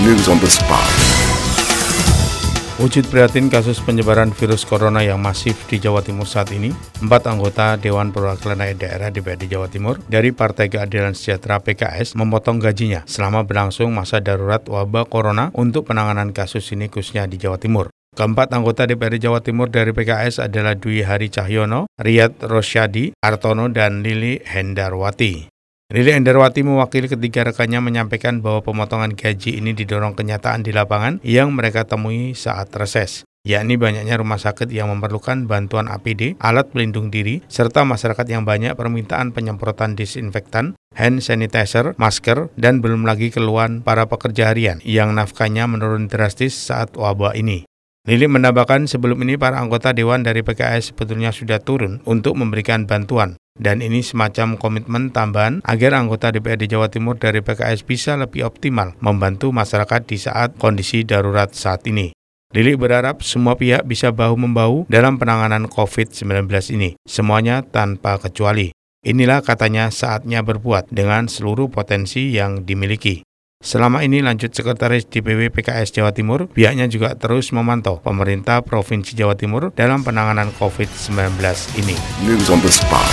News on the spot. Wujud prihatin kasus penyebaran virus corona yang masif di Jawa Timur saat ini, empat anggota Dewan Perwakilan Daerah DPRD Jawa Timur dari Partai Keadilan Sejahtera PKS memotong gajinya selama berlangsung masa darurat wabah corona untuk penanganan kasus ini khususnya di Jawa Timur. Keempat anggota DPRD Jawa Timur dari PKS adalah Dwi Hari Cahyono, Riyad Rosyadi, Artono, dan Lili Hendarwati. Lili Endarwati mewakili ketiga rekannya menyampaikan bahwa pemotongan gaji ini didorong kenyataan di lapangan yang mereka temui saat reses yakni banyaknya rumah sakit yang memerlukan bantuan APD, alat pelindung diri, serta masyarakat yang banyak permintaan penyemprotan disinfektan, hand sanitizer, masker, dan belum lagi keluhan para pekerja harian yang nafkahnya menurun drastis saat wabah ini. Lili menambahkan sebelum ini para anggota Dewan dari PKS sebetulnya sudah turun untuk memberikan bantuan, dan ini semacam komitmen tambahan agar anggota DPRD Jawa Timur dari PKS bisa lebih optimal membantu masyarakat di saat kondisi darurat saat ini. Lili berharap semua pihak bisa bahu-membahu dalam penanganan COVID-19 ini, semuanya tanpa kecuali. Inilah katanya saatnya berbuat dengan seluruh potensi yang dimiliki. Selama ini lanjut Sekretaris DPW PKS Jawa Timur, pihaknya juga terus memantau pemerintah Provinsi Jawa Timur dalam penanganan COVID-19 ini. News on the spot.